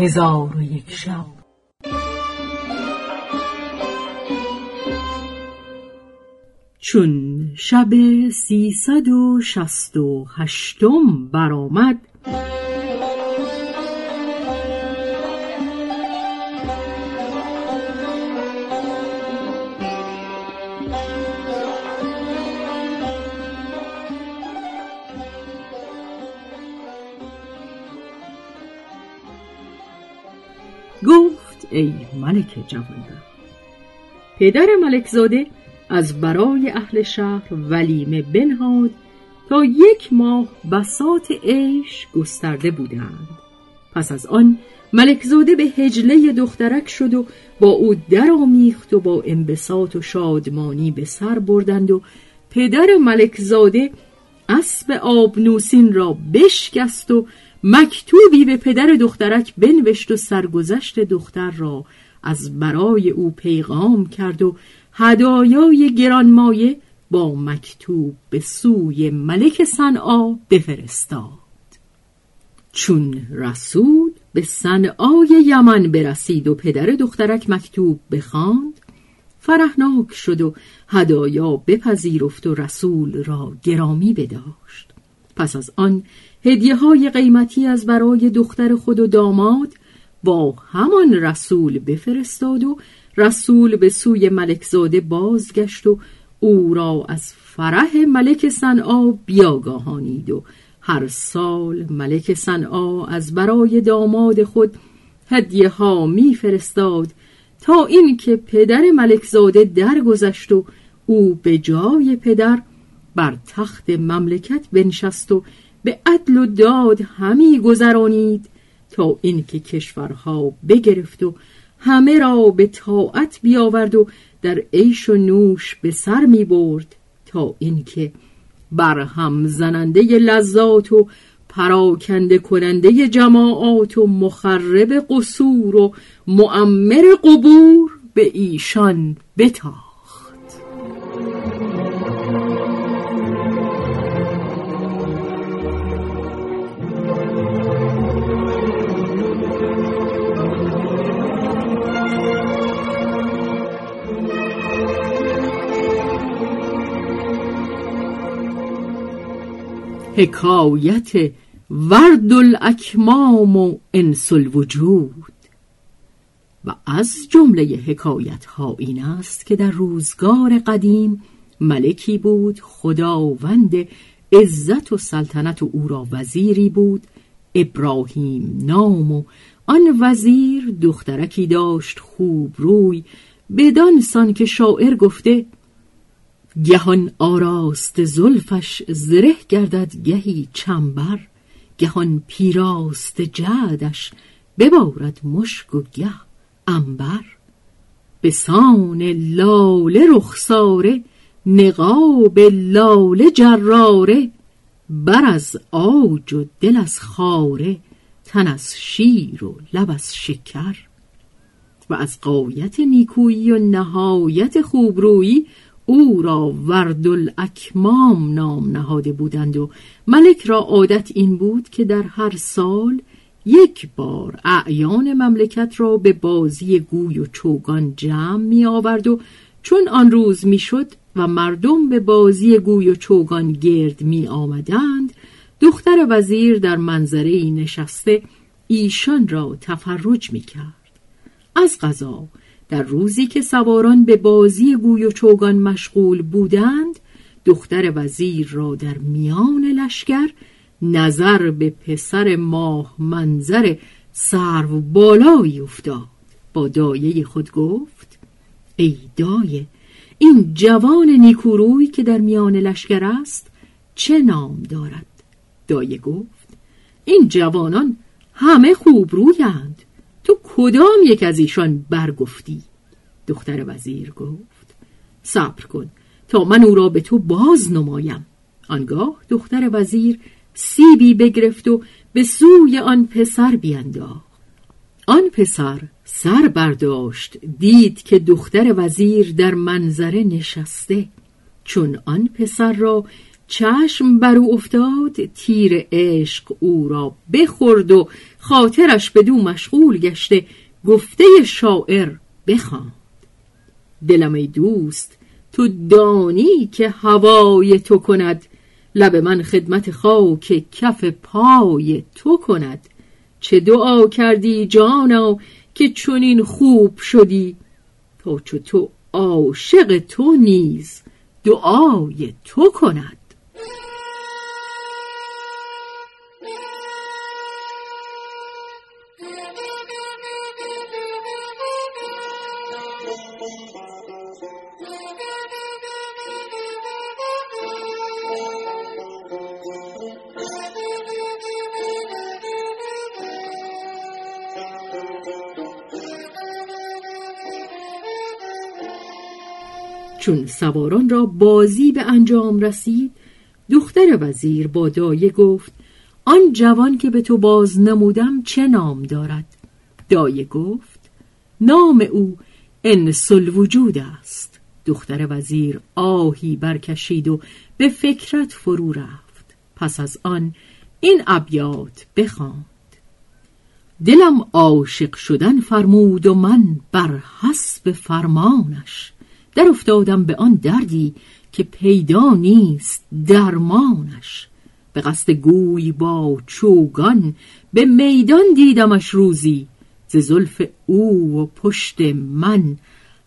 هزار و یک شب. چون شب سیصد و شست و هشتم برآمد گفت ای ملک جوانبخت پدر ملکزاده از برای اهل شهر ولیمه بنهاد تا یک ماه بسات عیش گسترده بودند. پس از آن ملکزاده به هجله دخترک شد و با او درآمیخت و با انبساط و شادمانی به سر بردند و پدر ملکزاده اسب آبنوسین را بشکست و مکتوبی به پدر دخترک بنوشت و سرگذشت دختر را از برای او پیغام کرد و هدایای گرانمایه با مکتوب به سوی ملک صنعا بفرستاد. چون رسول به صنعای یمن برسید و پدر دخترک مکتوب بخواند فرحناک شد و هدایا بپذیرفت و رسول را گرامی بداشت. پس از آن هدیه های قیمتی از برای دختر خود و داماد با همان رسول بفرستاد و رسول به سوی ملکزاده بازگشت و او را از فرح ملک صنعا بیاگاهانید و هر سال ملک صنعا از برای داماد خود هدیه ها می فرستاد تا اینکه پدر ملکزاده درگذشت و او به جای پدر بر تخت مملکت بنشست و به عدل و داد همی گذرانید تا اینکه کشورها بگرفت و همه را به طاعت بیاورد و در عیش و نوش به سر می برد تا اینکه برهم زننده لذات و پراکنده کننده جماعات و مخرب قصور و معمر قبور به ایشان بتاخت حکایت ورد الاکمام و انس الوجود. و از جمله حکایت ها این است که در روزگار قدیم ملکی بود خداوند عزت و سلطنت و او را وزیری بود ابراهیم نام و آن وزیر دخترکی داشت خوب روی بدان سان که شاعر گفته گهان آراست زلفش زره گردد گهی چنبر گهان پیراست جعدش ببارد مشک و گه انبر به سان لاله رخساره نقاب لاله جراره بر از آج و دل از خاره تن از شیر و لب از شکر. و از قایت نیکویی و نهایت خوبرویی او را ورد الاکمام نام نهاده بودند و ملک را عادت این بود که در هر سال یک بار اعیان مملکت را به بازی گوی و چوگان جمع می آورد و چون آن روز می شد و مردم به بازی گوی و چوگان گرد می آمدند دختر وزیر در منظره نشسته ایشان را تفرج می کرد از غذا در روزی که سواران به بازی گوی و چوگان مشغول بودند دختر وزیر را در میان لشکر نظر به پسر ماه منظر سرو بالایی افتاد. با دایه خود گفت ای دایه این جوان نیکوروی که در میان لشکر است چه نام دارد؟ دایه گفت این جوانان همه خوب رویند. تو کدام یک از ایشان برگفتی؟ دختر وزیر گفت صبر کن تا من او را به تو باز نمایم. آنگاه دختر وزیر سیبی بگرفت و به سوی آن پسر بینداخت. آن پسر سر برداشت دید که دختر وزیر در منظره نشسته. چون آن پسر را چشم بر او افتاد تیر عشق او را بخورد و خاطرش به دو مشغول گشته گفته شاعر بخوان دلم ای دوست تو دانی که هوای تو کند. لب من خدمت خاک کف پای تو کند. چه دعا کردی جانا که چنین خوب شدی؟ تا چو تو عاشق تو نیز دعای تو کند. چون سواران را بازی به انجام رسید دختر وزیر با دایه گفت آن جوان که به تو باز نمودم چه نام دارد؟ دایه گفت نام او انس وجود است. دختر وزیر آهی برکشید و به فکرت فرو رفت. پس از آن این ابیات بخواند. دلم عاشق شدن فرمود و من بر حسب فرمانش در افتادم به آن دردی که پیدا نیست درمانش. به قصد گوی با چوگان به میدان دیدمش روزی. ز زلف او و پشت من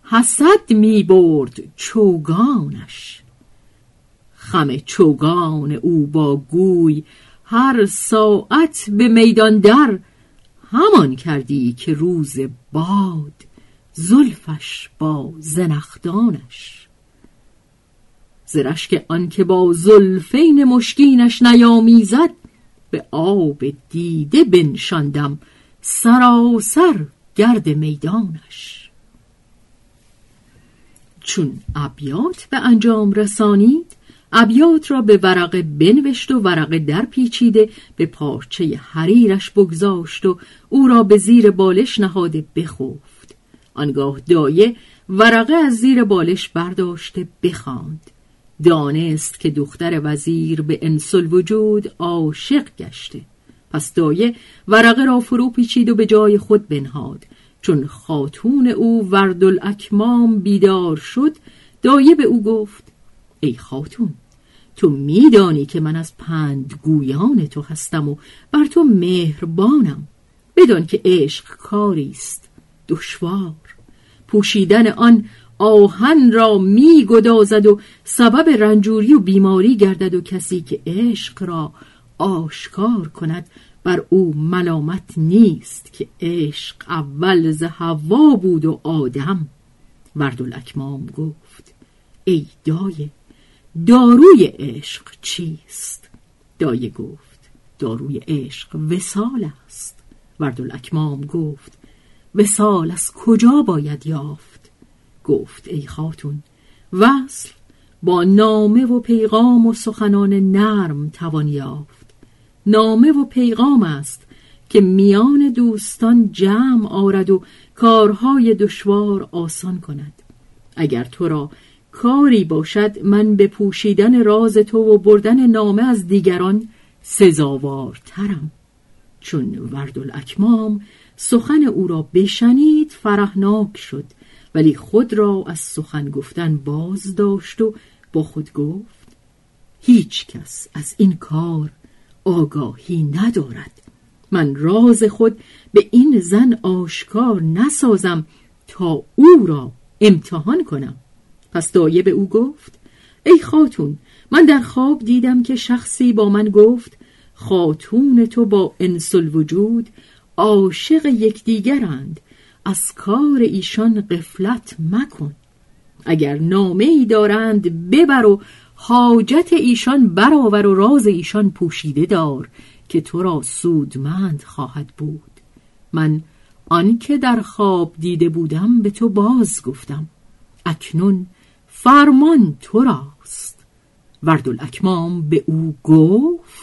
حسد می برد چوگانش. خم چوگان او با گوی هر ساعت به میدان در همان کردی که روز باد. زلفش با زنخدانش. زرشک آن که با زلفین مشکینش نیامیزد به آب دیده بنشاندم سراسر گرد میدانش. چون ابیات به انجام رسانید ابیات را به ورقه بنوشت و ورقه در پیچیده به پارچه حریرش بگذاشت و او را به زیر بالش نهاده بخفت. آنگاه دایه ورقه از زیر بالش برداشته بخواند دانست که دختر وزیر به انسل وجود عاشق گشته. پس دایه ورقه را فرو پیچید و به جای خود بنهاد. چون خاتون او وردالاکمام بیدار شد دایه به او گفت ای خاتون تو میدانی که من از پند گویان تو هستم و بر تو مهربانم. بدان که عشق کاری است دشوار. پوشیدن آن آهن را می گدازد و سبب رنجوری و بیماری گردد و کسی که عشق را آشکار کند بر او ملامت نیست که عشق اول ز هوا بود و آدم. وردالاکمام گفت ای دایه داروی عشق چیست؟ دایه گفت داروی عشق وسال است. وردالاکمام گفت وسال از کجا باید یافت؟ گفت ای خاتون وصل با نامه و پیغام و سخنان نرم توان یافت. نامه و پیغام است که میان دوستان جمع آرد و کارهای دشوار آسان کند. اگر تو را کاری باشد من به پوشیدن راز تو و بردن نامه از دیگران سزاوارترم. چون وردالاکمام سخن او را بشنید فرهناک شد. ولی خود را از سخن گفتن باز داشت و با خود گفت هیچ کس از این کار آگاهی ندارد. من راز خود به این زن آشکار نسازم تا او را امتحان کنم. پس دایه به او گفت ای خاتون من در خواب دیدم که شخصی با من گفت خاتون تو با انسل وجود عاشق یکدیگرند. از کار ایشان قفلت مکن. اگر نامه ای دارند ببر و حاجت ایشان برآور و راز ایشان پوشیده دار که تو را سودمند خواهد بود. من آنکه در خواب دیده بودم به تو باز گفتم. اکنون فرمان تو راست. وردالاکمام به او گفت